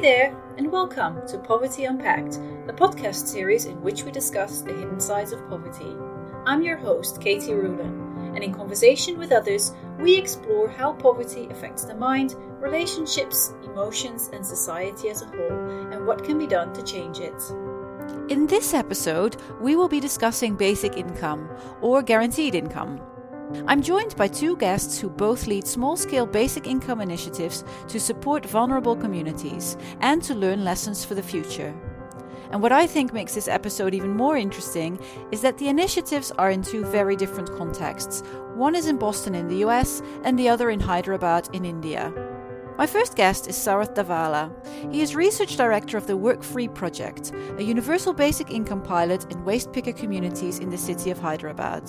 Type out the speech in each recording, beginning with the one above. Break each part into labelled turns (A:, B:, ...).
A: Hey there, and welcome to Poverty Unpacked, the podcast series in which we discuss the hidden sides of poverty. I'm your host, Keetie Roelen, and in conversation with others, we explore how poverty affects the mind, relationships, emotions, and society as a whole, and what can be done to change it. In this episode, we will be discussing basic income, or guaranteed income. I'm joined by two guests who both lead small scale basic income initiatives to support vulnerable communities and to learn lessons for the future. And what I think makes this episode even more interesting is that the initiatives are in two very different contexts. One is in Boston in the US, and the other in Hyderabad in India. My first guest is Sarath Davala. He is Research Director of the Work Free Project, a universal basic income pilot in waste picker communities in the city of Hyderabad.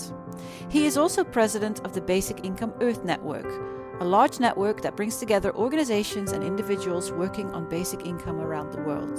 A: He is also President of the Basic Income Earth Network, a large network that brings together organizations and individuals working on basic income around the world.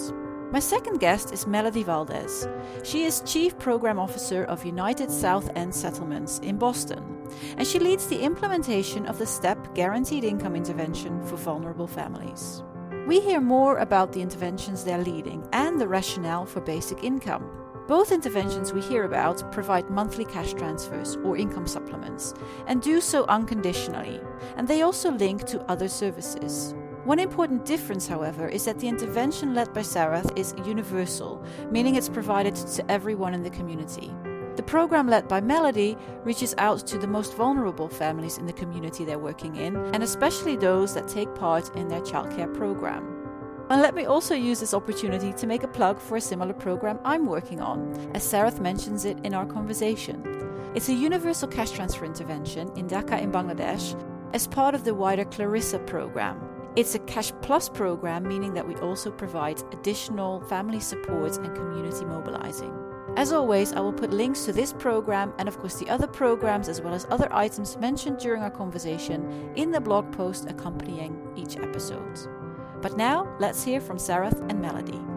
A: My second guest is Melody Valdes. She is Chief Program Officer of United South End Settlements in Boston, and she leads the implementation of the STEP Guaranteed Income Intervention for vulnerable families. We hear more about the interventions they're leading and the rationale for basic income. Both interventions we hear about provide monthly cash transfers or income supplements and do so unconditionally, and they also link to other services. One important difference, however, is that the intervention led by Sarath is universal, meaning it's provided to everyone in the community. The program led by Melody reaches out to the most vulnerable families in the community they're working in, and especially those that take part in their childcare program. And let me also use this opportunity to make a plug for a similar program I'm working on, as Sarath mentions it in our conversation. It's a universal cash transfer intervention in Dhaka in Bangladesh as part of the wider Clarissa program, it's a Cash Plus program, meaning that we also provide additional family support and community mobilizing. As always, I will put links to this program and, of course, the other programs as well as other items mentioned during our conversation in the blog post accompanying each episode. But now, let's hear from Sarath and Melody.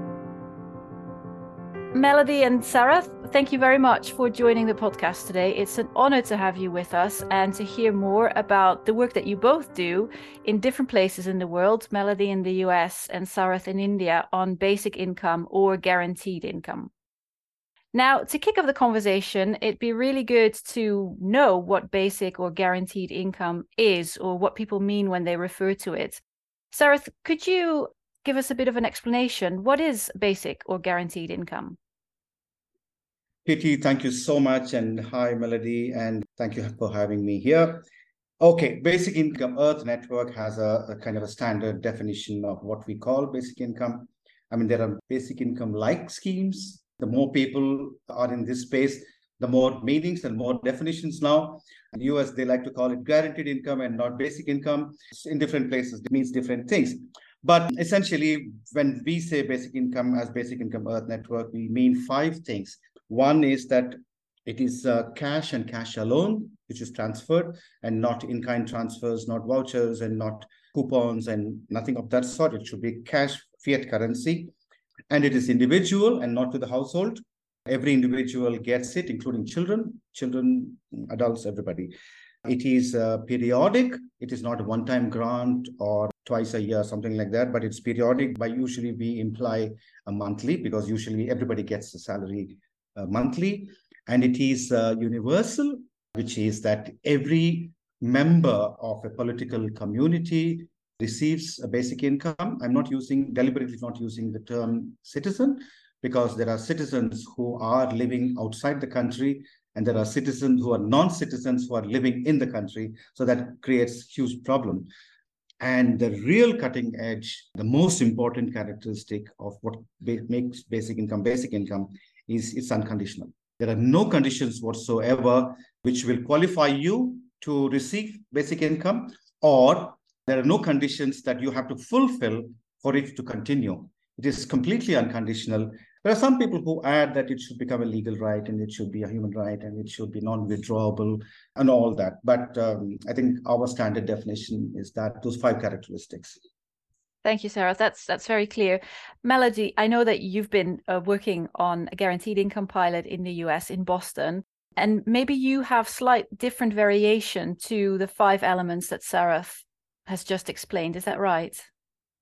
A: Melody and Sarath, thank you very much for joining the podcast today. It's an honor to have you with us and to hear more about the work that you both do in different places in the world, Melody in the US and Sarath in India, on basic income or guaranteed income. Now, to kick off the conversation, it'd be really good to know what basic or guaranteed income is or what people mean when they refer to it. Sarath, could you give us a bit of an explanation? What is basic or guaranteed income?
B: Kitty, thank you so much. And hi, Melody, and thank you for having me here. Okay, basic income Earth Network has a, a, kind of a standard definition of what we call basic income. I mean, there are basic income like schemes. The more people are in this space, the more meanings and more definitions now. In the US, they like to call it guaranteed income and not basic income. In different places, it means different things. But essentially, when we say basic income as basic income Earth Network, we mean five things. One is that it is uh, cash and cash alone, which is transferred, and not in kind transfers, not vouchers, and not coupons, and nothing of that sort. It should be cash, fiat currency. And it is individual and not to the household. Every individual gets it, including children, children, adults, everybody. It is uh, periodic. It is not a one time grant or twice a year, something like that, but it's periodic. By usually, we imply a monthly because usually everybody gets a salary monthly. And it is uh, universal, which is that every member of a political community receives a basic income. I'm not using, deliberately not using the term citizen because there are citizens who are living outside the country and there are citizens who are non-citizens who are living in the country. So that creates huge problem. And the real cutting edge, the most important characteristic of what makes basic income basic income is it's unconditional. There are no conditions whatsoever which will qualify you to receive basic income, or there are no conditions that you have to fulfill for it to continue. It is completely unconditional. There are some people who add that it should become a legal right and it should be a human right and it should be non withdrawable and all that. But um, I think our standard definition is that those five characteristics.
A: Thank you, Sarath. That's that's very clear. Melody, I know that you've been uh, working on a guaranteed income pilot in the US in Boston, and maybe you have slight different variation to the five elements that Sarath has just explained. Is that right?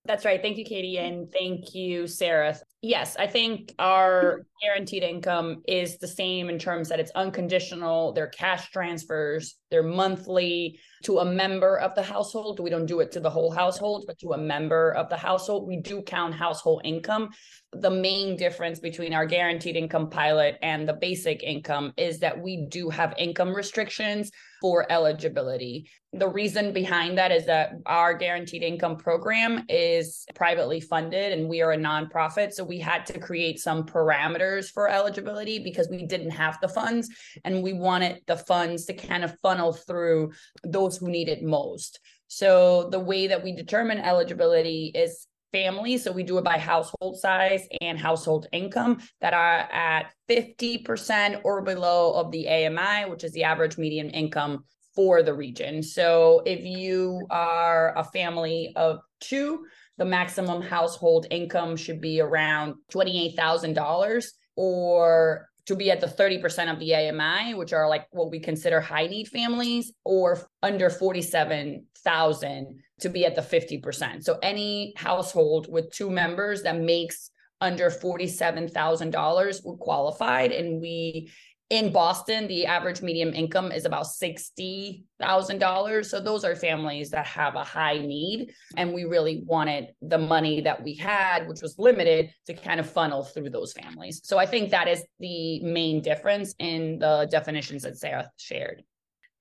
C: That's right. Thank you, Keetie. And thank you, Sarath. Yes, I think our guaranteed income is the same in terms that it's unconditional. They're cash transfers, they're monthly to a member of the household. We don't do it to the whole household, but to a member of the household. We do count household income. The main difference between our guaranteed income pilot and the basic income is that we do have income restrictions for eligibility. The reason behind that is that our guaranteed income program is privately funded and we are a nonprofit. So we had to create some parameters for eligibility because we didn't have the funds and we wanted the funds to kind of funnel through those who need it most. So the way that we determine eligibility is family. So we do it by household size and household income that are at 50% or below of the AMI, which is the average median income for the region. So if you are a family of two, the maximum household income should be around $28,000 or to be at the 30% of the AMI, which are like what we consider high need families, or under 47,000 to be at the 50%. So any household with two members that makes under $47,000 would qualified and we in Boston, the average medium income is about $60,000. So those are families that have a high need. And we really wanted the money that we had, which was limited, to kind of funnel through those families. So I think that is the main difference in the definitions that Sarath shared.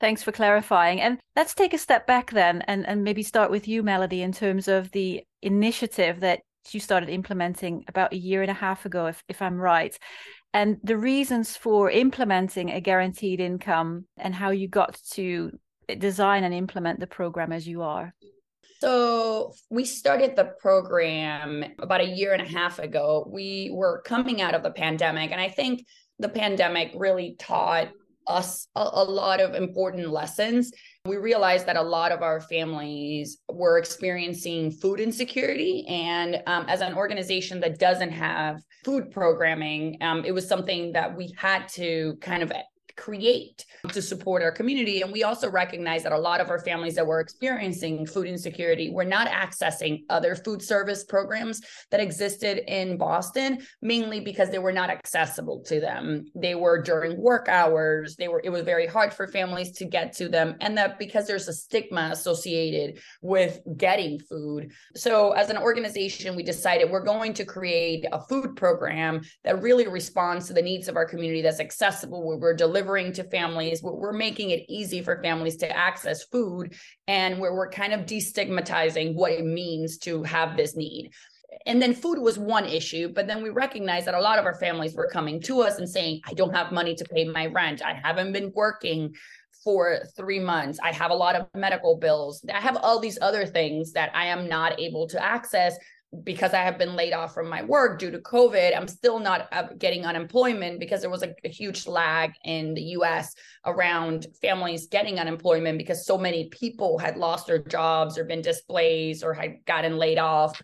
A: Thanks for clarifying. And let's take a step back then and, and maybe start with you, Melody, in terms of the initiative that you started implementing about a year and a half ago, if, if I'm right and the reasons for implementing a guaranteed income and how you got to design and implement the program as you are.
C: So, we started the program about a year and a half ago. We were coming out of the pandemic, and I think the pandemic really taught us a, a, lot of important lessons. We realized that a lot of our families were experiencing food insecurity. And um, as an organization that doesn't have food programming, um, it was something that we had to kind of create to support our community. And we also recognize that a lot of our families that were experiencing food insecurity were not accessing other food service programs that existed in Boston, mainly because they were not accessible to them. They were during work hours. They were, it was very hard for families to get to them. And that because there's a stigma associated with getting food. So as an organization, we decided we're going to create a food program that really responds to the needs of our community that's accessible, where we're delivering delivering to families, we're making it easy for families to access food, and where we're kind of destigmatizing what it means to have this need. And then food was one issue, but then we recognized that a lot of our families were coming to us and saying, I don't have money to pay my rent. I haven't been working for three months. I have a lot of medical bills. I have all these other things that I am not able to access because I have been laid off from my work due to COVID, I'm still not getting unemployment because there was a, a, huge lag in the US around families getting unemployment because so many people had lost their jobs or been displaced or had gotten laid off.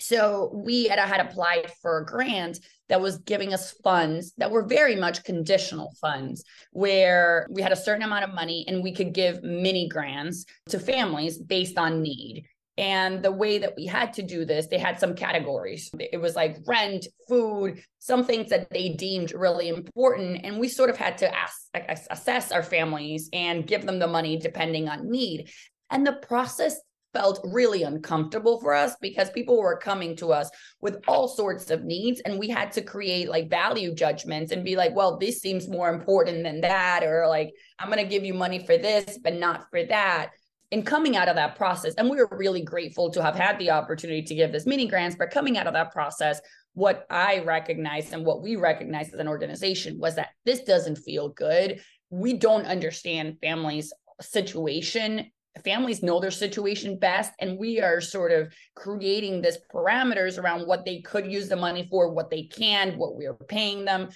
C: So we had, had applied for a grant that was giving us funds that were very much conditional funds, where we had a certain amount of money and we could give mini grants to families based on need. And the way that we had to do this, they had some categories. It was like rent, food, some things that they deemed really important. And we sort of had to ask, assess our families and give them the money depending on need. And the process felt really uncomfortable for us because people were coming to us with all sorts of needs and we had to create like value judgments and be like well this seems more important than that or like i'm going to give you money for this but not for that in coming out of that process, and we were really grateful to have had the opportunity to give this mini grants, but coming out of that process, what I recognized and what we recognized as an organization was that this doesn't feel good. We don't understand families' situation. Families know their situation best, and we are sort of creating this parameters around what they could use the money for, what they can, what we are paying them.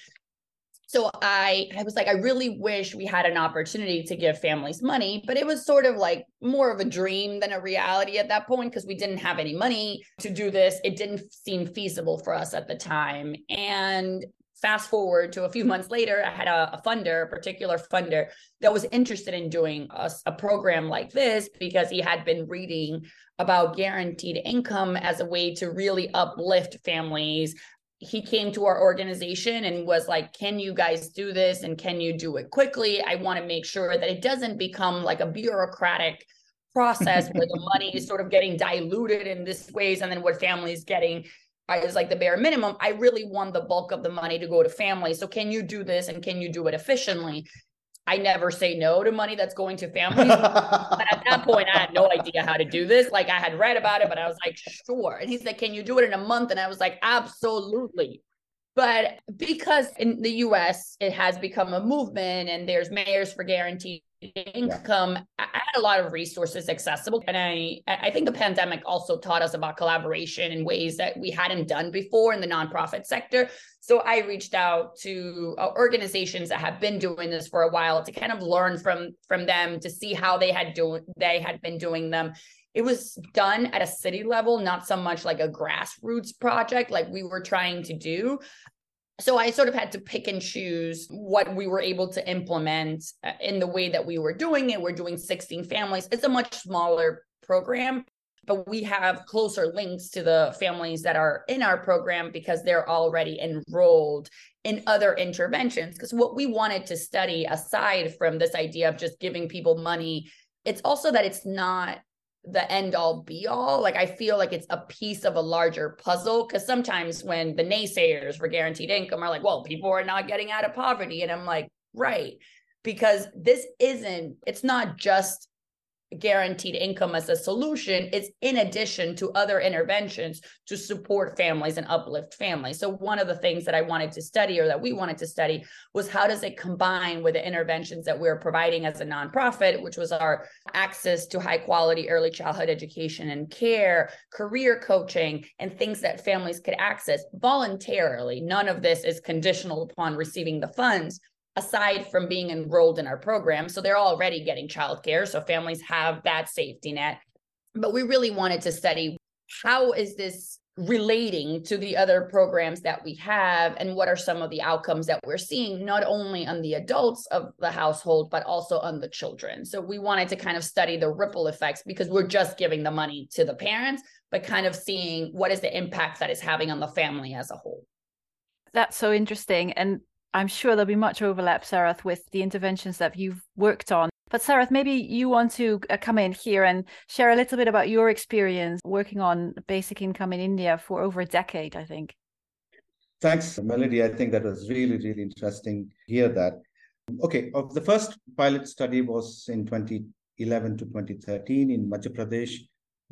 C: So I I was like I really wish we had an opportunity to give families money, but it was sort of like more of a dream than a reality at that point because we didn't have any money to do this. It didn't seem feasible for us at the time. And fast forward to a few months later, I had a, a funder, a particular funder that was interested in doing a, a program like this because he had been reading about guaranteed income as a way to really uplift families he came to our organization and was like, Can you guys do this? And can you do it quickly? I want to make sure that it doesn't become like a bureaucratic process where the money is sort of getting diluted in this ways and then what families getting is like the bare minimum i really want the bulk of the money to go to families so can you do this and can you do it efficiently I never say no to money that's going to families. but at that point, I had no idea how to do this. Like I had read about it, but I was like, sure. And he's like, can you do it in a month? And I was like, absolutely. But because in the US, it has become a movement and there's mayors for guaranteed income, yeah. I had a lot of resources accessible. And I, I think the pandemic also taught us about collaboration in ways that we hadn't done before in the nonprofit sector. So I reached out to uh, organizations that have been doing this for a while to kind of learn from from them to see how they had doing they had been doing them. It was done at a city level, not so much like a grassroots project like we were trying to do. So I sort of had to pick and choose what we were able to implement uh, in the way that we were doing it. We're doing 16 families. It's a much smaller program, but we have closer links to the families that are in our program because they're already enrolled in other interventions. Because what we wanted to study, aside from this idea of just giving people money, it's also that it's not the end all be all. Like I feel like it's a piece of a larger puzzle because sometimes when the naysayers for guaranteed income are like, well, people are not getting out of poverty. And I'm like, right. Because this isn't, it's not just guaranteed income as a solution is in addition to other interventions to support families and uplift families. So one of the things that i wanted to study or that we wanted to study was how does it combine with the interventions that we're providing as a nonprofit which was our access to high quality early childhood education and care career coaching and things that families could access voluntarily. None of this is conditional upon receiving the funds aside from being enrolled in our program. So they're already getting childcare. So families have that safety net. But we really wanted to study how is this relating to the other programs that we have and what are some of the outcomes that we're seeing not only on the adults of the household but also on the children so we wanted to kind of study the ripple effects because we're just giving the money to the parents but kind of seeing what is the impact that is having on the family as a whole
A: that's so interesting and I'm sure there'll be much overlap, Sarath, with the interventions that you've worked on. But Sarath, maybe you want to uh, come in here and share a little bit about your experience working on basic income in India for over a decade, I think.
B: Thanks, Melody. I think that was really, really interesting to hear that. Okay, of the first pilot study was in 2011 to 2013 in Madhya Pradesh,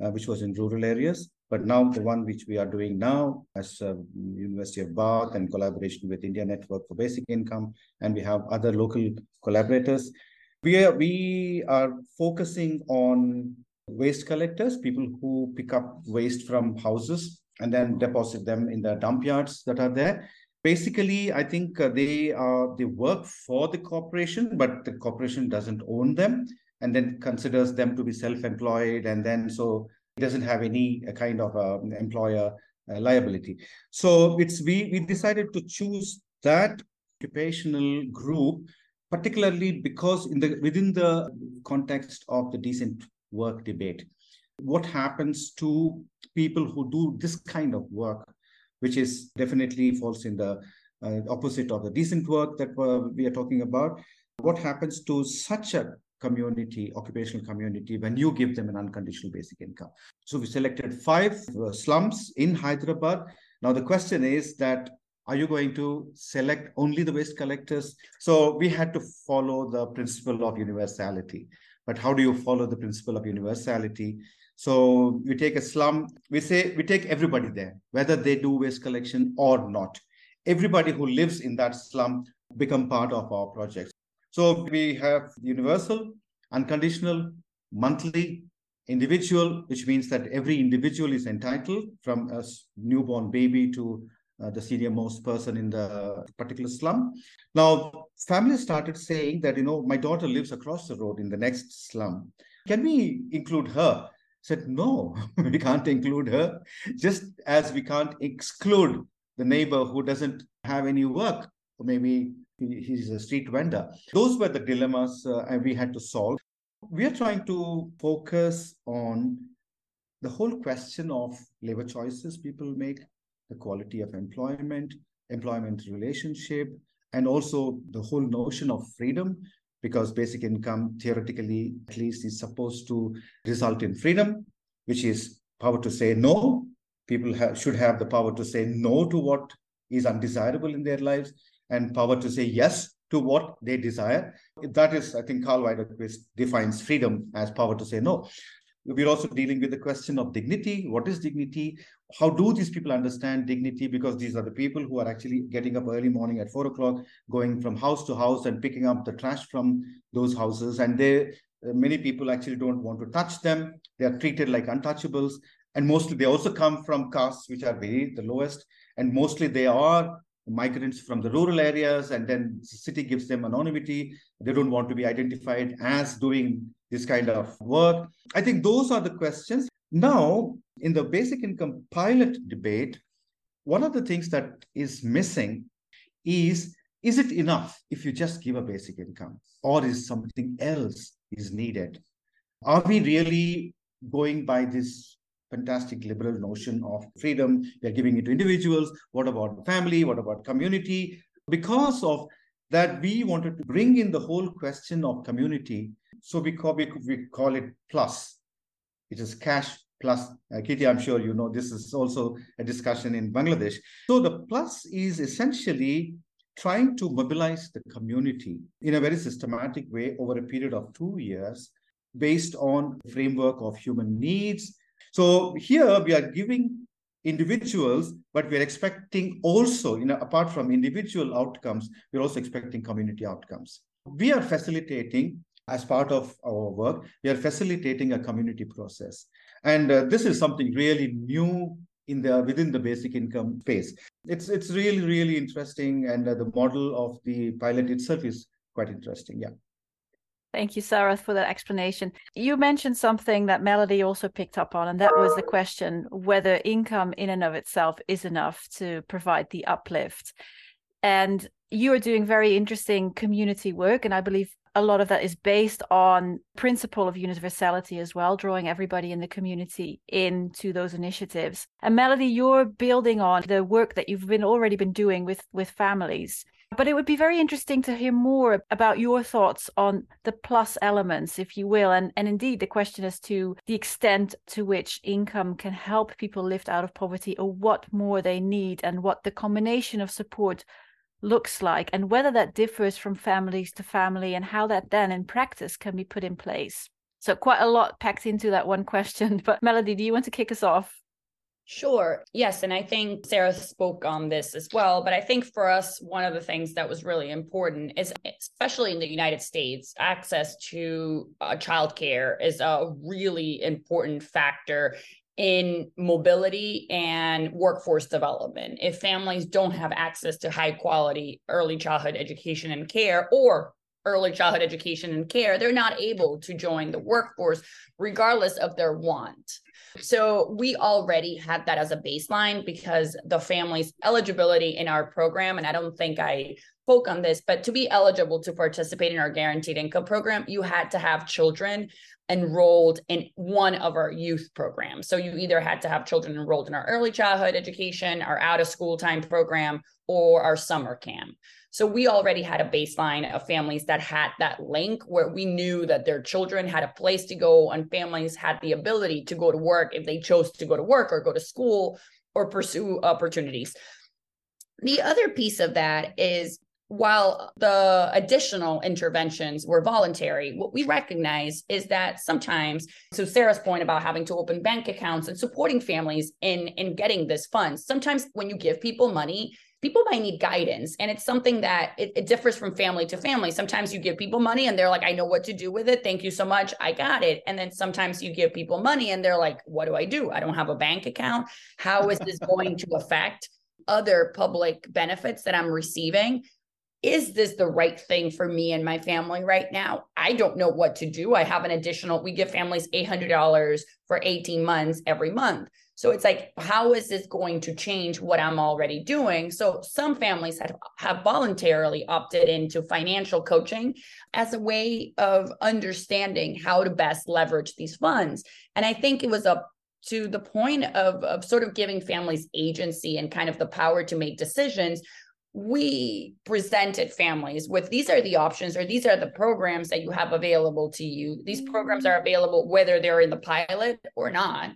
B: uh, which was in rural areas. But now the one which we are doing now as uh, University of Bath and collaboration with India Network for Basic Income, and we have other local collaborators. We are, we are focusing on waste collectors, people who pick up waste from houses and then deposit them in the dump yards that are there. Basically, I think uh, they are they work for the corporation, but the corporation doesn't own them and then considers them to be self-employed and then so doesn't have any uh, kind of uh, employer uh, liability. So it's we we decided to choose that occupational group, particularly because in the within the context of the decent work debate, what happens to people who do this kind of work, which is definitely falls in the uh, opposite of the decent work that uh, we are talking about. What happens to such a community, occupational community, when you give them an unconditional basic income. So we selected five uh, slums in Hyderabad. Now the question is that are you going to select only the waste collectors? So we had to follow the principle of universality. But how do you follow the principle of universality? So we take a slum, we say we take everybody there, whether they do waste collection or not. Everybody who lives in that slum become part of our project. So we have universal, unconditional, monthly, individual, which means that every individual is entitled from a newborn baby to uh, the senior most person in the particular slum. Now, families started saying that, you know, my daughter lives across the road in the next slum. Can we include her? said, no, we can't include her, just as we can't exclude the neighbor who doesn't have any work. or Maybe he's a street vendor. Those were the dilemmas uh, we had to solve. We are trying to focus on the whole question of labor choices people make, the quality of employment, employment relationship, and also the whole notion of freedom, because basic income theoretically at least is supposed to result in freedom, which is power to say no. People should have the power to say no to what is undesirable in their lives and power to say yes to what they desire. That is, I think Karl Widerquist defines freedom as power to say no. We're also dealing with the question of dignity. What is dignity? How do these people understand dignity? Because these are the people who are actually getting up early morning at four o'clock, going from house to house and picking up the trash from those houses. And they, uh, many people actually don't want to touch them. They are treated like untouchables. And mostly they also come from castes which are very the lowest. And mostly they are migrants from the rural areas and then the city gives them anonymity. They don't want to be identified as doing this kind of work. I think those are the questions. Now in the basic income pilot debate one of the things that is missing is is it enough if you just give a basic income or is something else is needed? Are we really going by this fantastic liberal notion of freedom. We are giving it to individuals. What about family? What about community? Because of that, we wanted to bring in the whole question of community. So we call, we, we call it plus. It is cash plus. Uh, Kitty, I'm sure you know this is also a discussion in Bangladesh. So the plus is essentially trying to mobilize the community in a very systematic way over a period of two years based on framework of human needs so here we are giving individuals, but we're expecting also, you know, apart from individual outcomes, we're also expecting community outcomes. We are facilitating as part of our work, we are facilitating a community process. And uh, this is something really new in the within the basic income space. It's it's really really interesting, and uh, the model of the pilot itself is quite interesting. Yeah.
A: Thank you, Sarath, for that explanation. You mentioned something that Melody also picked up on, and that was the question whether income in and of itself is enough to provide the uplift. And you are doing very interesting community work, and I believe a lot of that is based on principle of universality as well drawing everybody in the community into those initiatives and melody you're building on the work that you've been already been doing with with families but it would be very interesting to hear more about your thoughts on the plus elements, if you will, and, and indeed the question as to the extent to which income can help people lift out of poverty or what more they need and what the combination of support looks like and whether that differs from families to family and how that then in practice can be put in place. So, quite a lot packed into that one question. But, Melody, do you want to kick us off?
C: Sure. Yes. And I think Sarath spoke on this as well. But I think for us, one of the things that was really important is, especially in the United States, access to uh, childcare is a really important factor in mobility and workforce development. If families don't have access to high quality early childhood education and care, or early childhood education and care, they're not able to join the workforce regardless of their want. So we already had that as a baseline because the family's eligibility in our program, and I don't think I spoke on this, but to be eligible to participate in our guaranteed income program, you had to have children enrolled in one of our youth programs. So you either had to have children enrolled in our early childhood education, our out of school time program, or our summer camp. So we already had a baseline of families that had that link where we knew that their children had a place to go and families had the ability to go to work if they chose to go to work or go to school or pursue opportunities. The other piece of that is while the additional interventions were voluntary, what we recognize is that sometimes, so Sarath's point about having to open bank accounts and supporting families in, in getting this funds, sometimes when you give people money, people might need guidance. And it's something that it, it differs from family to family. Sometimes you give people money and they're like, I know what to do with it. Thank you so much. I got it. And then sometimes you give people money and they're like, what do I do? I don't have a bank account. How is this going to affect other public benefits that I'm receiving? is this the right thing for me and my family right now? I don't know what to do. I have an additional, we give families $800 for 18 months every month. So it's like, how is this going to change what I'm already doing? So some families have, have voluntarily opted into financial coaching as a way of understanding how to best leverage these funds. And I think it was a to the point of, of sort of giving families agency and kind of the power to make decisions we presented families with these are the options or these are the programs that you have available to you. These programs mm-hmm. are available whether they're in the pilot or not.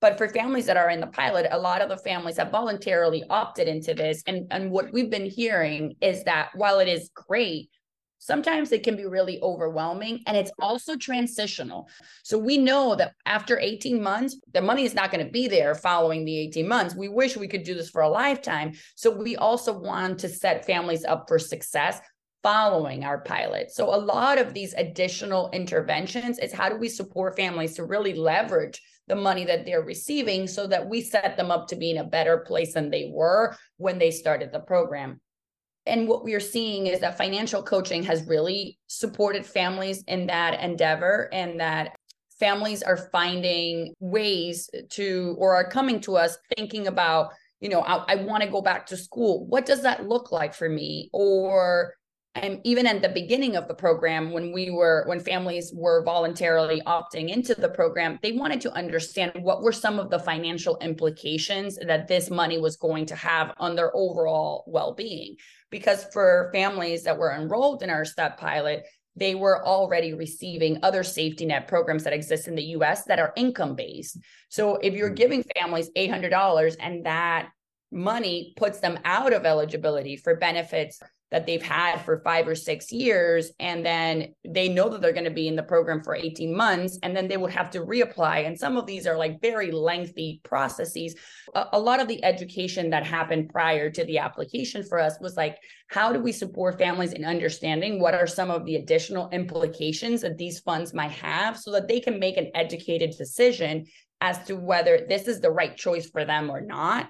C: But for families that are in the pilot, a lot of the families have voluntarily opted into this. And, and what we've been hearing is that while it is great, sometimes it can be really overwhelming and it's also transitional. So we know that after 18 months, the money is not going to be there following the 18 months. We wish we could do this for a lifetime. So we also want to set families up for success following our pilot. So a lot of these additional interventions is how do we support families to really leverage the money that they're receiving so that we set them up to be in a better place than they were when they started the program. And what we are seeing is that financial coaching has really supported families in that endeavor and that families are finding ways to or are coming to us thinking about you know i, I want to go back to school what does that look like for me or and even at the beginning of the program when we were when families were voluntarily opting into the program they wanted to understand what were some of the financial implications that this money was going to have on their overall well-being because for families that were enrolled in our step pilot they were already receiving other safety net programs that exist in the US that are income based. So if you're hmm. giving families $800 and that money puts them out of eligibility for benefits that they've had for five or six years and then they know that they're going to be in the program for 18 months and then they would have to reapply. And some of these are like very lengthy processes. A, a, lot of the education that happened prior to the application for us was like how do we support families in understanding what are some of the additional implications that these funds might have so that they can make an educated decision as to whether this is the right choice for them or not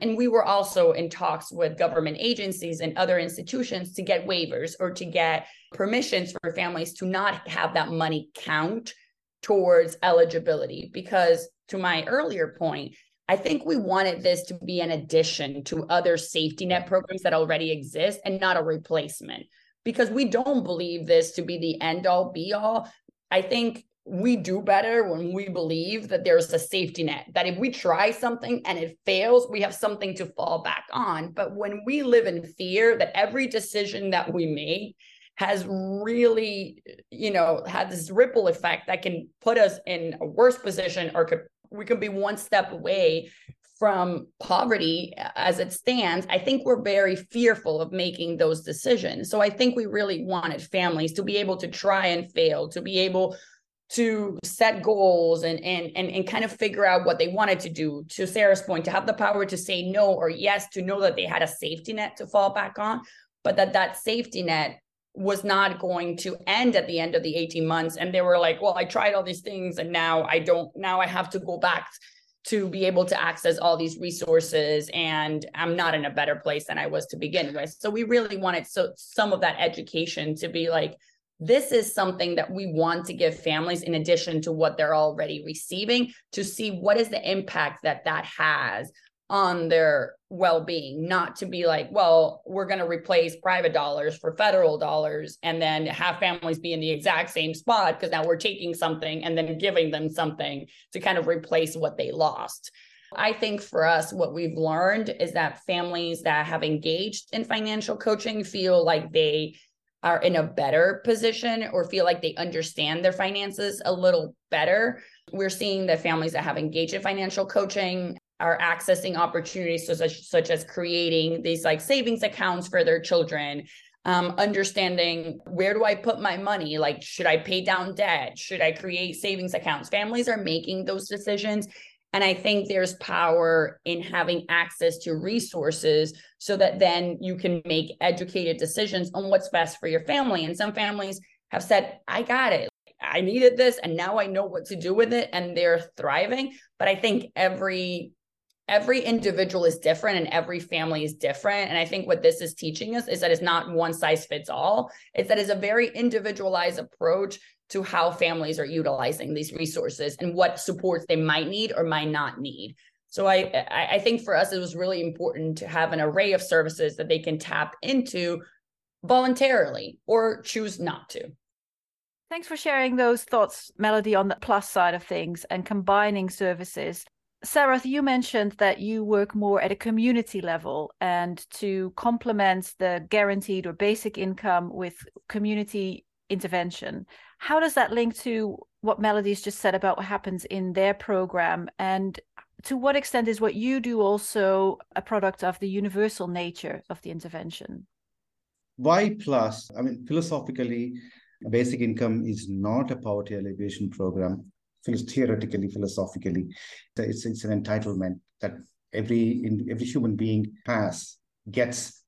C: and we were also in talks with government agencies and other institutions to get waivers or to get permissions for families to not have that money count towards eligibility. Because to my earlier point, I think we wanted this to be an addition to other safety net programs that already exist and not a replacement because we don't believe this to be the end all be all. I think we do better when we believe that there's a safety net, that if we try something and it fails, we have something to fall back on. But when we live in fear that every decision that we make has really, you know, had this ripple effect that can put us in a worse position or could we can be one step away from poverty as it stands, I think we're very fearful of making those decisions. So I think we really wanted families to be able to try and fail, to be able to set goals and and and and kind of figure out what they wanted to do. To sarath's point to have the power to say no or yes to know that they had a safety net to fall back on but that that safety net was not going to end at the end of the 18 months. And they were like well i tried all these things and now i don't now i have to go back to be able to access all these resources and i'm not in a better place than i was to begin with. So we really wanted so some of that education to be like this is something that we want to give families in addition to what they're already receiving to see what is the impact that that has on their well-being not to be like well we're going to replace private dollars for federal dollars and then have families be in the exact same spot because now we're taking something and then giving them something to kind of replace what they lost. I think for us, what we've learned is that families that have engaged in financial coaching feel like they are in a better position or feel like they understand their finances a little better. We're seeing that families that have engaged in financial coaching are accessing opportunities such, such as creating these like savings accounts for their children, um, understanding where do I put my money? Like, should I pay down debt? Should I create savings accounts? Families are making those decisions and I think there's power in having access to resources so that then you can make educated decisions on what's best for your family. And some families have said, I got it. I needed this and now I know what to do with it and they're thriving. But I think every every individual is different and every family is different. And I think what this is teaching us is that it's not one size fits all. It's that it's a very individualized approach to how families are utilizing these resources and what supports they might need or might not need. So I I think for us it was really important to have an array of services that they can tap into voluntarily or choose not to.
A: Thanks for sharing those thoughts, Melody, on the plus side of things and combining services. Sarath, you mentioned that you work more at a community level and to complement the guaranteed or basic income with community intervention. How does that link to what Melody's just said about what happens in their program? And to what extent is what you do also a product of the universal nature of the intervention?
B: Why plus? I mean, philosophically, basic income is not a poverty alleviation program theoretically, philosophically. It's, it's an entitlement that every every human being has, gets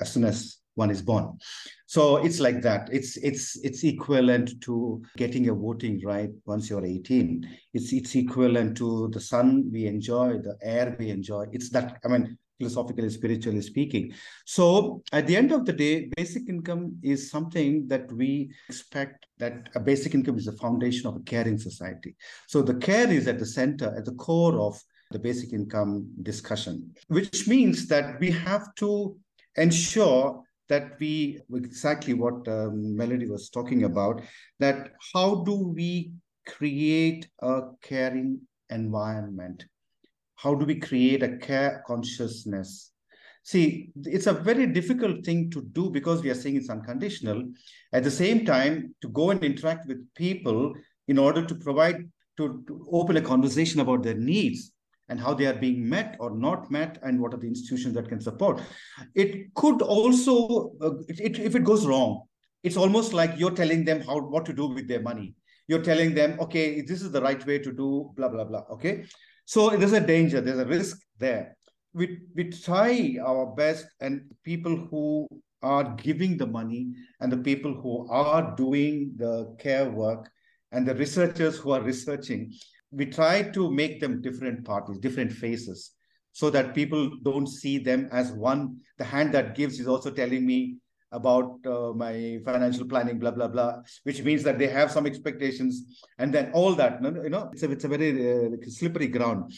B: as soon as one is born. So it's like that. It's it's it's equivalent to getting a voting right once you're 18. It's it's equivalent to the sun we enjoy, the air we enjoy. It's that I mean philosophically, spiritually speaking. So at the end of the day, basic income is something that we expect that a basic income is the foundation of a caring society. So the care is at the center, at the core of the basic income discussion, which means that we have to ensure that we exactly what um, melody was talking about that how do we create a caring environment how do we create a care consciousness? See, it's a very difficult thing to do because we are saying it's unconditional. At the same time, to go and interact with people in order to provide, to, to open a conversation about their needs and how they are being met or not met and what are the institutions that can support. It could also, uh, it, if it goes wrong, it's almost like you're telling them how what to do with their money. You're telling them, okay, this is the right way to do blah, blah, blah. Okay. So there's a danger, there's a risk there. We, we try our best, and people who are giving the money and the people who are doing the care work and the researchers who are researching, we try to make them different parties, different faces, so that people don't see them as one. The hand that gives is also telling me about uh, my financial planning, blah blah blah, which means that they have some expectations, and then all that. You know, it's a it's a very uh, slippery ground.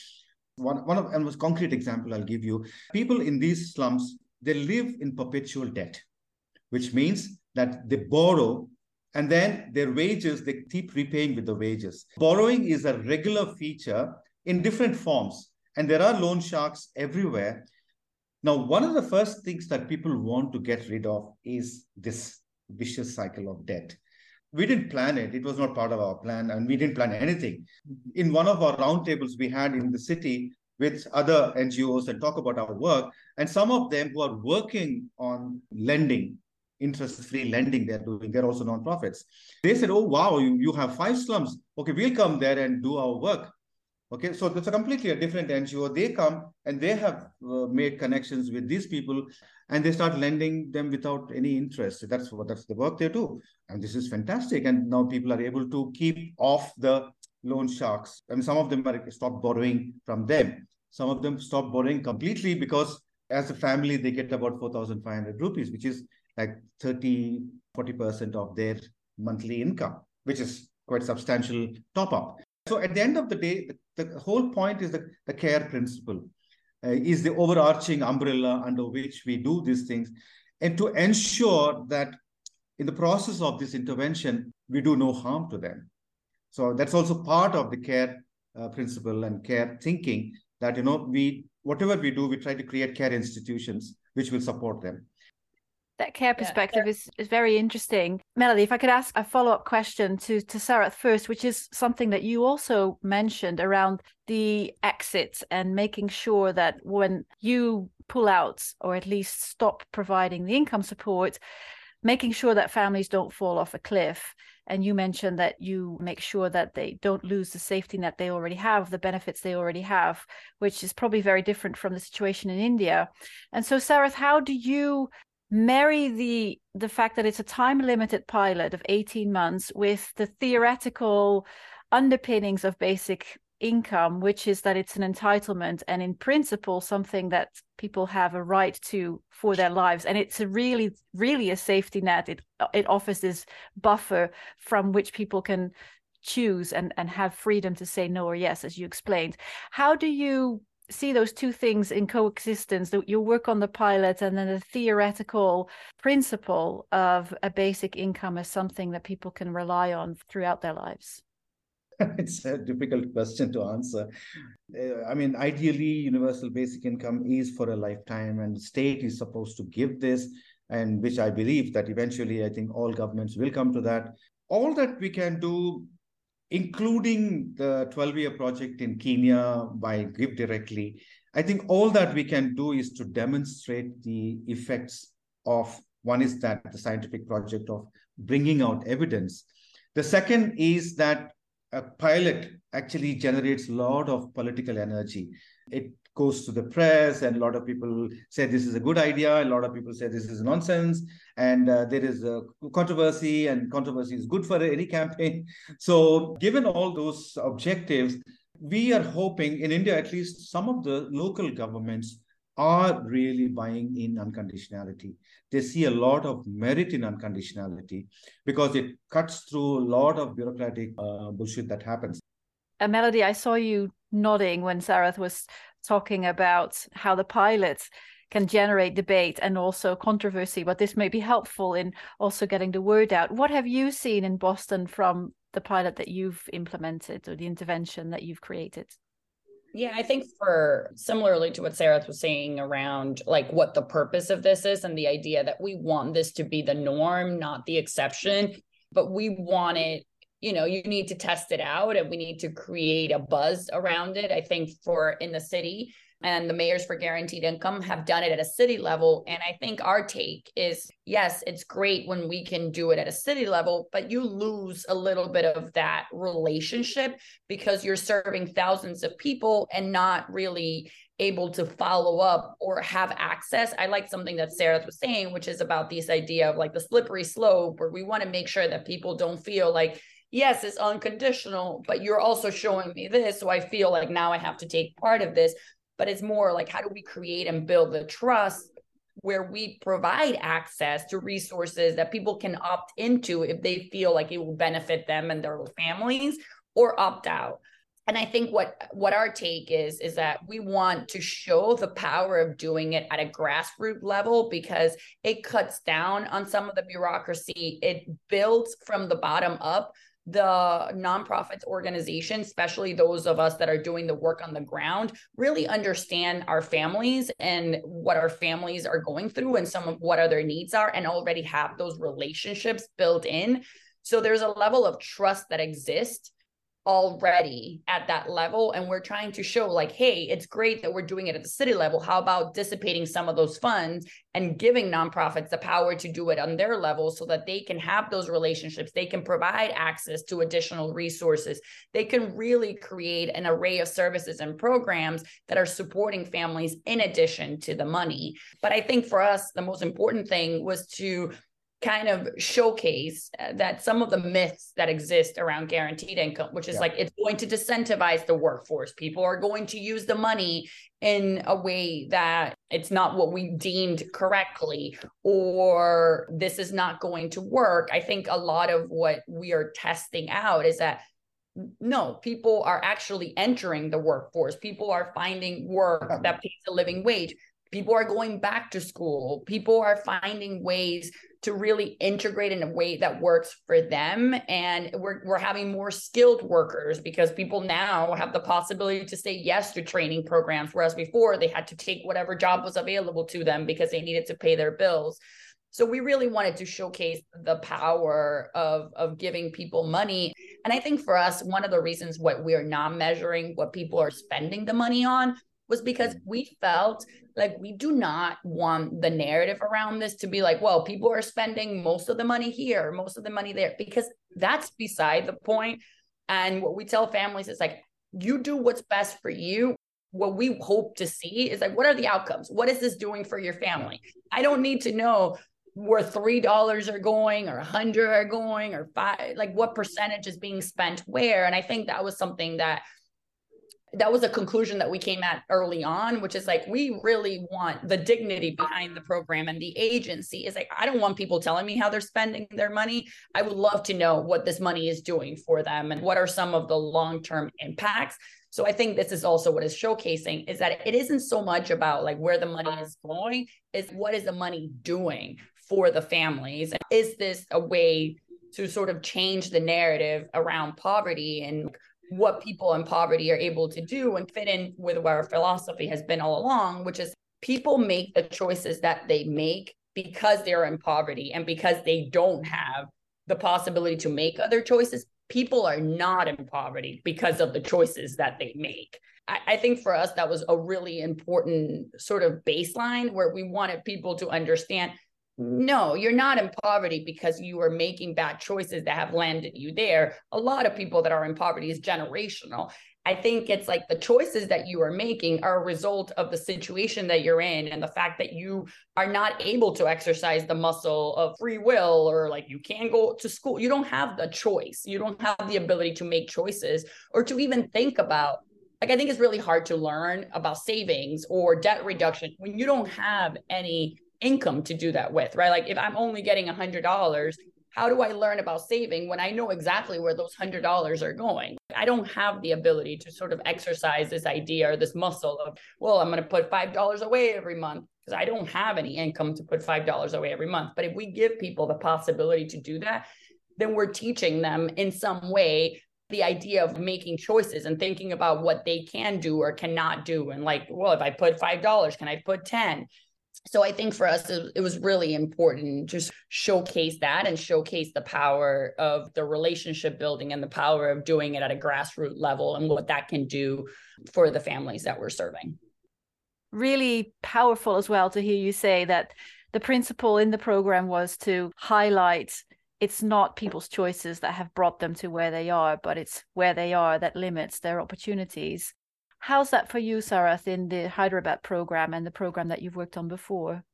B: One one of and most concrete example I'll give you. People in these slums they live in perpetual debt, which means that they borrow and then their wages they keep repaying with the wages. Borrowing is a regular feature in different forms, and there are loan sharks everywhere now, one of the first things that people want to get rid of is this vicious cycle of debt. We didn't plan it. It was not part of our plan, and we didn't plan anything. In one of our roundtables we had in the city with other NGOs and talk about our work, and some of them who are working on lending, interest-free lending they're doing, they're also nonprofits. They said, oh, wow, you, you have five slums. Okay, we'll come there and do our work. Okay, so it's a completely a different NGO. They come and they have uh, made connections with these people, and they start lending them without any interest. That's what that's the work they do, and this is fantastic. And now people are able to keep off the loan sharks. I mean, some of them are stop borrowing from them. Some of them stop borrowing completely because as a family they get about four thousand five hundred rupees, which is like 30 40 percent of their monthly income, which is quite substantial top up. So at the end of the day, the, the whole point is the, the care principle, uh, is the overarching umbrella under which we do these things. And to ensure that in the process of this intervention, we do no harm to them. So that's also part of the care uh, principle and care thinking that, you know, we, whatever we do, we try to create care institutions which will support them
A: that care perspective yeah. is, is very interesting. Melody, if I could ask a follow up question to, to Sarath first, which is something that you also mentioned around the exits and making sure that when you pull out or at least stop providing the income support, making sure that families don't fall off a cliff. And you mentioned that you make sure that they don't lose the safety net they already have, the benefits they already have, which is probably very different from the situation in India. And so, Sarath, how do you marry the the fact that it's a time limited pilot of 18 months with the theoretical underpinnings of basic income, which is that it's an entitlement and in principle something that people have a right to for their lives. And it's a really, really a safety net. It it offers this buffer from which people can choose and, and have freedom to say no or yes, as you explained. How do you see those two things in coexistence that you work on the pilot and then the theoretical principle of a basic income as something that people can rely on throughout their lives
B: it's a difficult question to answer. Uh, I mean, ideally, universal basic income is for a lifetime, and the state is supposed to give this, and which I believe that eventually, I think all governments will come to that. All that we can do, including the 12 year project in Kenya by GiveDirectly, I think all that we can do is to demonstrate the effects of one is that the scientific project of bringing out evidence. The second is that a pilot actually generates a lot of political energy. It goes to the press, and a lot of people say this is a good idea. A lot of people say this is nonsense, and uh, there is a controversy, and controversy is good for any campaign. So, given all those objectives, we are hoping in India, at least some of the local governments are really buying in unconditionality they see a lot of merit in unconditionality because it cuts through a lot of bureaucratic uh, bullshit that happens.
A: Uh, Melody, I saw you nodding when Sarath was talking about how the pilots can generate debate and also controversy, but this may be helpful in also getting the word out. What have you seen in Boston from the pilot that you've implemented or the intervention that you've created?
C: Yeah, I think for similarly to what Sarath was saying around like what the purpose of this is and the idea that we want this to be the norm, not the exception, but we want it, you know, you need to test it out and we need to create a buzz around it. I think for in the city, and the mayors for guaranteed income have done it at a city level. And I think our take is yes, it's great when we can do it at a city level, but you lose a little bit of that relationship because you're serving thousands of people and not really able to follow up or have access. I like something that Sarath was saying, which is about this idea of like the slippery slope, where we want to make sure that people don't feel like, yes, it's unconditional, but you're also showing me this. So I feel like now I have to take part of this but it's more like how do we create and build the trust where we provide access to resources that people can opt into if they feel like it will benefit them and their families or opt out and i think what what our take is is that we want to show the power of doing it at a grassroots level because it cuts down on some of the bureaucracy it builds from the bottom up the nonprofits organizations, especially those of us that are doing the work on the ground, really understand our families and what our families are going through and some of what other needs are, and already have those relationships built in. So there's a level of trust that exists already at that level and we're trying to show like hey it's great that we're doing it at the city level. How about dissipating some of those funds and giving nonprofits the power to do it on their level so that they can have those relationships they can provide access to additional resources they can really create an array of services and programs that are supporting families in addition to the money. But i think for us the most important thing was to kind of showcase uh, that some of the myths that exist around guaranteed income, which is yeah. like it's going to disincentivize the workforce. People are going to use the money in a way that it's not what we deemed correctly, or this is not going to work. I think a lot of what we are testing out is that no, people are actually entering the workforce. People are finding work that pays a living wage people are going back to school people are finding ways to really integrate in a way that works for them. And we're, we're having more skilled workers because people now have the possibility to say yes to training programs whereas before they had to take whatever job was available to them because they needed to pay their bills. So we really wanted to showcase the power of of giving people money. And i think for us one of the reasons what we are not measuring what people are spending the money on was because mm. we felt like we do not want the narrative around this to be like, well, people are spending most of the money here, most of the money there, because that's beside the point. And what we tell families is like, you do what's best for you. What we hope to see is like, what are the outcomes? What is this doing for your family? I don't need to know where three dollars are going or a hundred are going or five like what percentage is being spent where and i think that was something that that was a conclusion that we came at early on, which is like, we really want the dignity behind the program and the agency is like, I don't want people telling me how they're spending their money. I would love to know what this money is doing for them and what are some of the long term impacts. So I think this is also what is showcasing is that it isn't so much about like where the money is going, is what is the money doing for the families? Is this a way to sort of change the narrative around poverty and what people in poverty are able to do and fit in with what our philosophy has been all along, which is people make the choices that they make because they're in poverty and because they don't have the possibility to make other choices. People are not in poverty because of the choices that they make. I, I think for us, that was a really important sort of baseline where we wanted people to understand Mm-hmm. no, you're not in poverty because you are making bad choices that have landed you there. A lot of people that are in poverty is generational. I think it's like the choices that you are making are a result of the situation that you're in and the fact that you are not able to exercise the muscle of free will or like you can't go to school. You don't have the choice. You don't have the ability to make choices or to even think about like I think it's really hard to learn about savings or debt reduction when you don't have any income to do that with, right? Like if I'm only getting a hundred dollars, how do I learn about saving when I know exactly where those hundred dollars are going? I don't have the ability to sort of exercise this idea or this muscle of, well, I'm going to put five dollars away every month because I don't have any income to put five dollars away every month. But if we give people the possibility to do that, then we're teaching them in some way the idea of making choices and thinking about what they can do or cannot do and like well if i put five dollars can i put 10 so I think for us, it, was really important to showcase that and showcase the power of the relationship building and the power of doing it at a grassroots level and what that can do for the families that we're serving.
A: Really powerful as well to hear you say that the principle in the program was to highlight it's not people's choices that have brought them to where they are, but it's where they are that limits their opportunities. How's that for you, Sarath, in the Hyderabad program and the program that you've worked on before?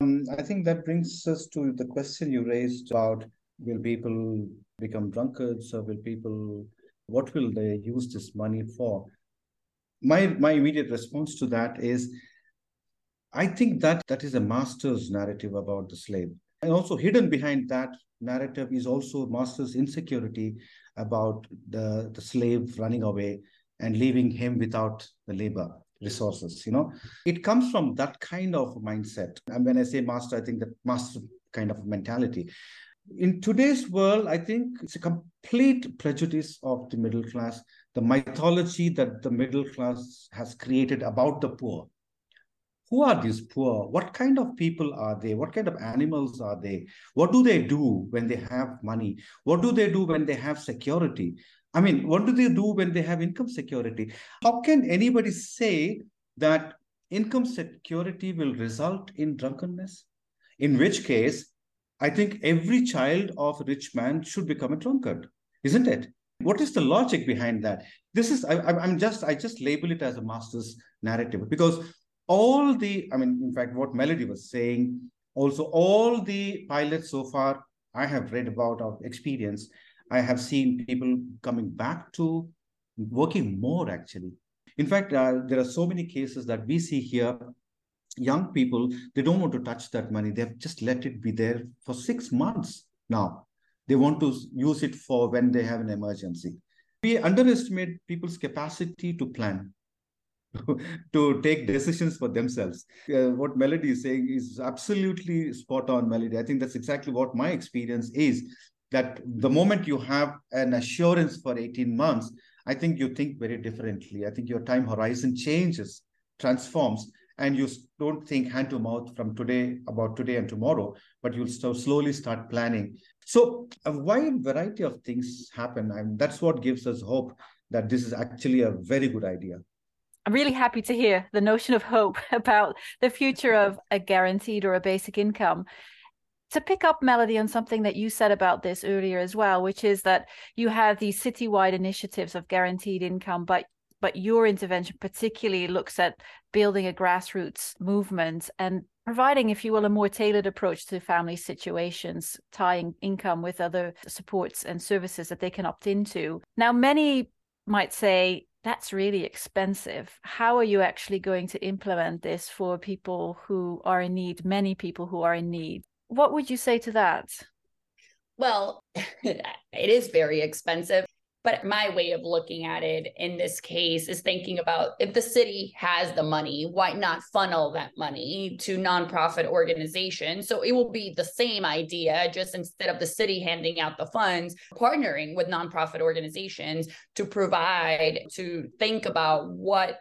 B: Um, I think that brings us to the question you raised about will people become drunkards or will people, what will they use this money for? My, my immediate response to that is I think that that is a master's narrative about the slave. And also hidden behind that narrative is also master's insecurity about the, the slave running away and leaving him without the labor resources you know? It comes from that kind of mindset. And when i say master i think that master kind of mentality. In today's world i think it's a complete prejudice of the middle class the mythology that the middle class has created about the poor. Who are these poor? What kind of people are they? What kind of animals are they? What do they do when they have money? What do they do when they have security I mean, what do they do when they have income security? How can anybody say that income security will result in drunkenness? In which case, I think every child of a rich man should become a drunkard, isn't it? What is the logic behind that? This is I, I'm just I just label it as a master's narrative because all the I mean, in fact, what Melody was saying, also all the pilots so far I have read about of experience I have seen people coming back to working more actually. In fact, uh, there are so many cases that we see here. Young people, they don't want to touch that money. They've just let it be there for six months now. They want to use it for when they have an emergency. We underestimate people's capacity to plan, to take decisions for themselves. Uh, what Melody is saying is absolutely spot on, Melody. I think that's exactly what my experience is that the moment you have an assurance for 18 months, I think you think very differently. I think your time horizon changes, transforms, and you don't think hand to mouth from today about today and tomorrow, but you'll slowly start planning. So a wide variety of things happen, and that's what gives us hope that this is actually a very good idea.
A: I'm really happy to hear the notion of hope about the future of a guaranteed or a basic income to pick up melody on something that you said about this earlier as well which is that you have these citywide initiatives of guaranteed income but but your intervention particularly looks at building a grassroots movement and providing if you will a more tailored approach to family situations tying income with other supports and services that they can opt into now many might say that's really expensive. How are you actually going to implement this for people who are in need, many people who are in need? What would you say to that?
C: Well, it is very expensive. But my way of looking at it in this case is thinking about if the city has the money, why not funnel that money to nonprofit organizations? So it will be the same idea, just instead of the city handing out the funds, partnering with nonprofit organizations to provide, to think about what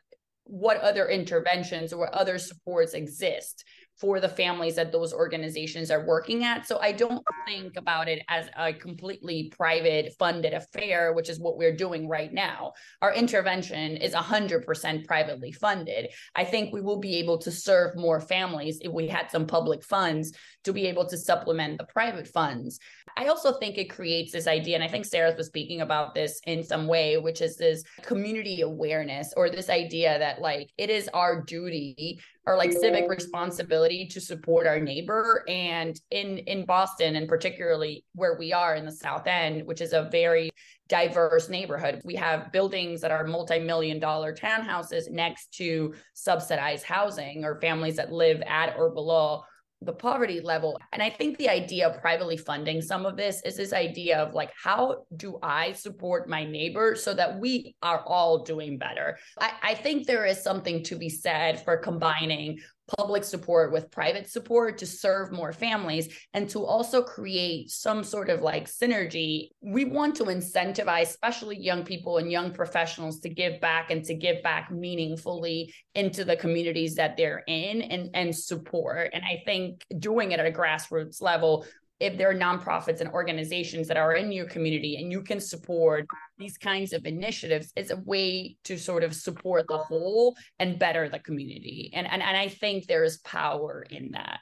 C: what other interventions or what other supports exist for the families that those organizations are working at. So I don't think about it as a completely private funded affair, which is what we're doing right now. Our intervention is 100% privately funded. I think we will be able to serve more families if we had some public funds to be able to supplement the private funds. I also think it creates this idea, and I think Sarath was speaking about this in some way, which is this community awareness or this idea that like it is our duty or like civic responsibility to support our neighbor. And in in boston and particularly where we are in the south end which is a very diverse neighborhood we have buildings that are multi-million dollar townhouses next to subsidized housing or families that live at or below the poverty level. And I think the idea of privately funding some of this is this idea of like, how do I support my neighbor so that we are all doing better? I, I think there is something to be said for combining public support with private support to serve more families and to also create some sort of like synergy. We want to incentivize, especially young people and young professionals, to give back and to give back meaningfully into the communities that they're in and, and support. And I think doing it at a grassroots level if there are nonprofits and organizations that are in your community and you can support these kinds of initiatives it's a way to sort of support the whole and better the community. And and, and i think there is power in that.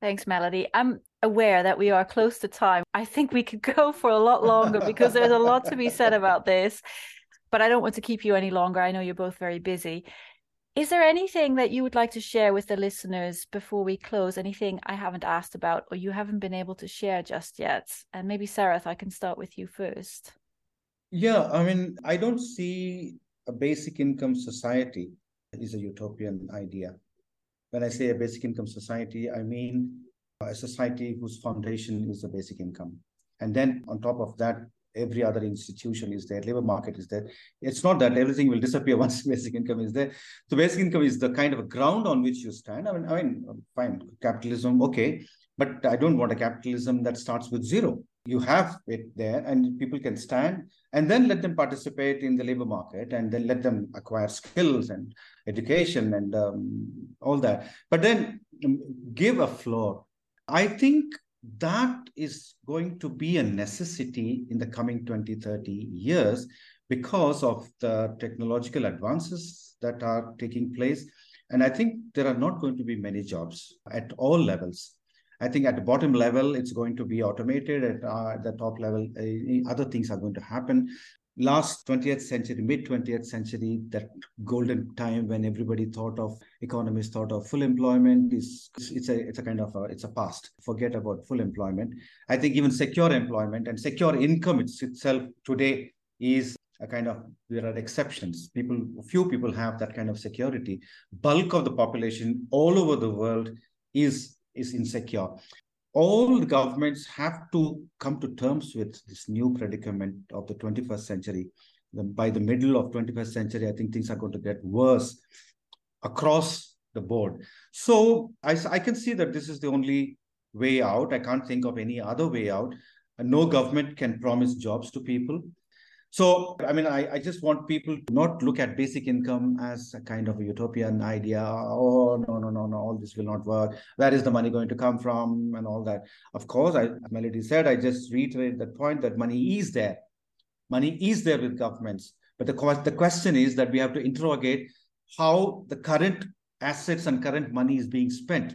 A: Thanks melody. I'm aware that we are close to time. I think we could go for a lot longer because there's a lot to be said about this but i don't want to keep you any longer. I know you're both very busy is there anything that you would like to share with the listeners before we close? Anything I haven't asked about or you haven't been able to share just yet? And maybe, Sarath, I can start with you first.
B: Yeah, I mean, I don't see a basic income society is a utopian idea. When I say a basic income society, I mean a society whose foundation is the basic income. And then on top of that, every other institution is there, labor market is there. It's not that everything will disappear once basic income is there. So basic income is the kind of ground on which you stand. I mean, I mean, fine, capitalism, okay, but I don't want a capitalism that starts with zero. You have it there, and people can stand, and then let them participate in the labor market, and then let them acquire skills and education and um, all that. But then um, give a floor. I think that is going to be a necessity in the coming 20, 30 years because of the technological advances that are taking place. And I think there are not going to be many jobs at all levels. I think at the bottom level, it's going to be automated. At uh, the top level, uh, other things are going to happen last 20th century, mid 20th century, that golden time when everybody thought of economists thought of full employment is it's a it's a kind of a it's a past. Forget about full employment. I think even secure employment and secure income it's itself today is a kind of there are exceptions. People, few people have that kind of security. Bulk of the population all over the world is is insecure all governments have to come to terms with this new predicament of the 21st century. By the middle of 21st century, I think things are going to get worse across the board. So I, I can see that this is the only way out. I can't think of any other way out. No government can promise jobs to people. So, I mean, I, I just want people to not look at basic income as a kind of a utopian idea. Oh, no, no, no, no, all this will not work. Where is the money going to come from and all that? Of course, I, Melody said, I just reiterate that point that money is there. Money is there with governments. But the, the question is that we have to interrogate how the current assets and current money is being spent.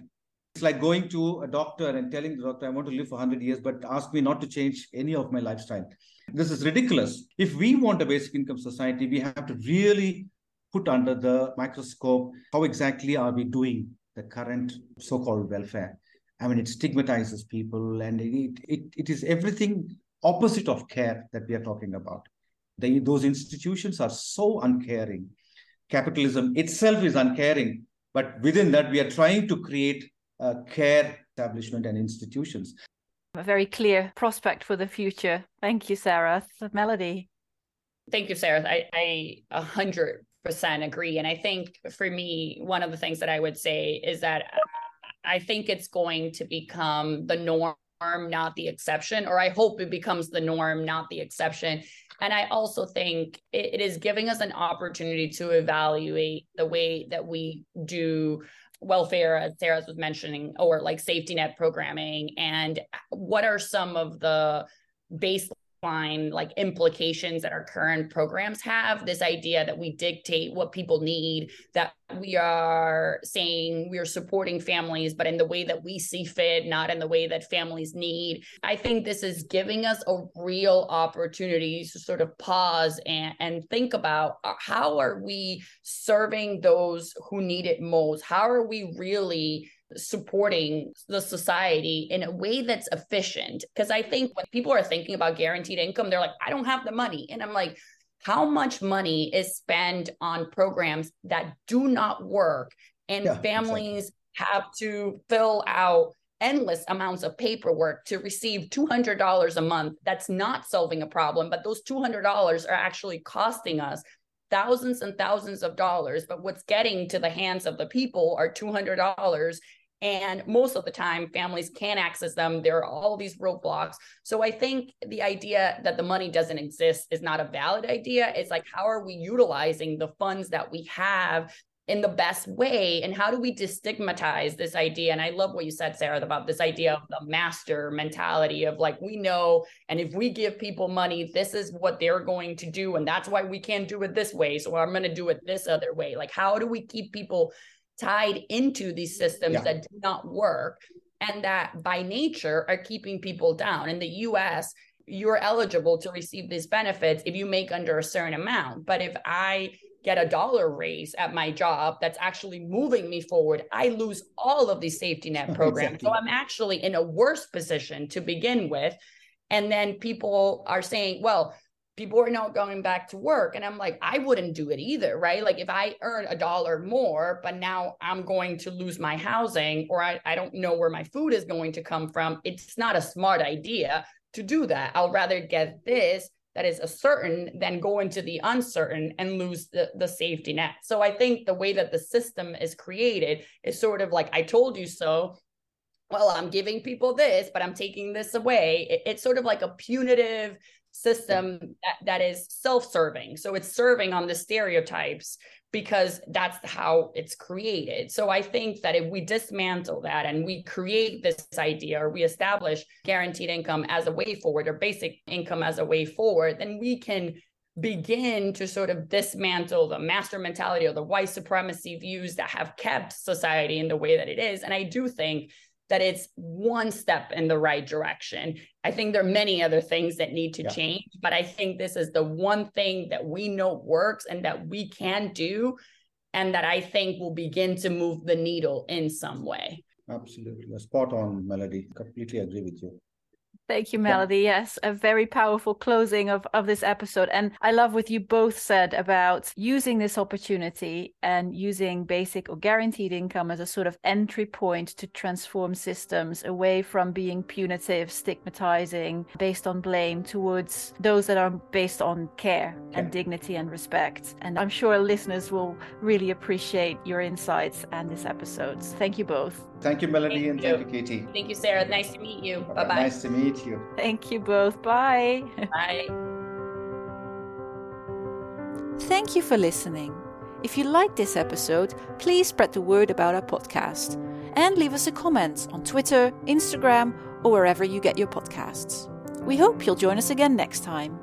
B: It's like going to a doctor and telling the doctor, I want to live for 100 years, but ask me not to change any of my lifestyle. This is ridiculous. If we want a basic income society, we have to really put under the microscope how exactly are we doing the current so-called welfare. I mean, it stigmatizes people and it, it, it is everything opposite of care that we are talking about. They, those institutions are so uncaring. Capitalism itself is uncaring, but within that, we are trying to create a care establishment and institutions.
A: A very clear prospect for the future. Thank you, Sarath. Melody.
C: Thank you, Sarath. I hundred percent agree. And I think for me, one of the things that I would say is that I think it's going to become the norm, not the exception, or I hope it becomes the norm, not the exception. And I also think it, it is giving us an opportunity to evaluate the way that we do welfare, as Sarath was mentioning, or like safety net programming, and what are some of the like implications that our current programs have this idea that we dictate what people need that we are saying we are supporting families but in the way that we see fit not in the way that families need. I think this is giving us a real opportunity to sort of pause and, and think about uh, how are we serving those who need it most? How are we really supporting the society in a way that's efficient. Because I think when people are thinking about guaranteed income, they're like, I don't have the money. And I'm like, how much money is spent on programs that do not work and yeah, families exactly. have to fill out endless amounts of paperwork to receive $200 a month that's not solving a problem but those $200 are actually costing us thousands and thousands of dollars but what's getting to the hands of the people are $200 and most of the time, families can't access them. There are all these roadblocks. So I think the idea that the money doesn't exist is not a valid idea. It's like, how are we utilizing the funds that we have in the best way and how do we destigmatize this idea and i love what you said sarath about this idea of the master mentality of like we know and if we give people money this is what they're going to do and that's why we can't do it this way so i'm going to do it this other way like how do we keep people tied into these systems yeah. that do not work and that by nature are keeping people down. In the US, you're eligible to receive these benefits if you make under a certain amount. But if I get a dollar raise at my job that's actually moving me forward, I lose all of these safety net programs. Exactly. So I'm actually in a worse position to begin with. And then people are saying, well, people are now going back to work and i'm like i wouldn't do it either right? Like if i earn a dollar more but now i'm going to lose my housing or I, I don't know where my food is going to come from it's not a smart idea to do that. I'll rather get this that is a certain than go into the uncertain and lose the, the safety net. So i think the way that the system is created is sort of like i told you so well, I'm giving people this, but I'm taking this away. It, it's sort of like a punitive system that, that is self-serving. So it's serving on the stereotypes because that's how it's created. So i think that if we dismantle that and we create this idea or we establish guaranteed income as a way forward or basic income as a way forward then we can begin to sort of dismantle the master mentality or the white supremacy views that have kept society in the way that it is. And i do think that it's one step in the right direction. I think there are many other things that need to yeah. change, but I think this is the one thing that we know works and that we can do, and that I think will begin to move the needle in some way.
B: Absolutely. Spot on, Melody. Completely agree with you.
A: Thank you, Melody. Yeah. Yes, a very powerful closing of, of this episode. And I love what you both said about using this opportunity and using basic or guaranteed income as a sort of entry point to transform systems away from being punitive, stigmatizing, based on blame, towards those that are based on care yeah. and dignity and respect. And I'm sure listeners will really appreciate your insights and this episode. Thank you both.
B: Thank you, Melody, thank and you. thank you, Keetie.
C: Thank you, Sarath. Nice to meet you. Bye bye.
B: Nice to meet you.
A: Thank you both. Bye.
C: Bye.
A: Thank you for listening. If you liked this episode, please spread the word about our podcast and leave us a comment on Twitter, Instagram, or wherever you get your podcasts. We hope you'll join us again next time.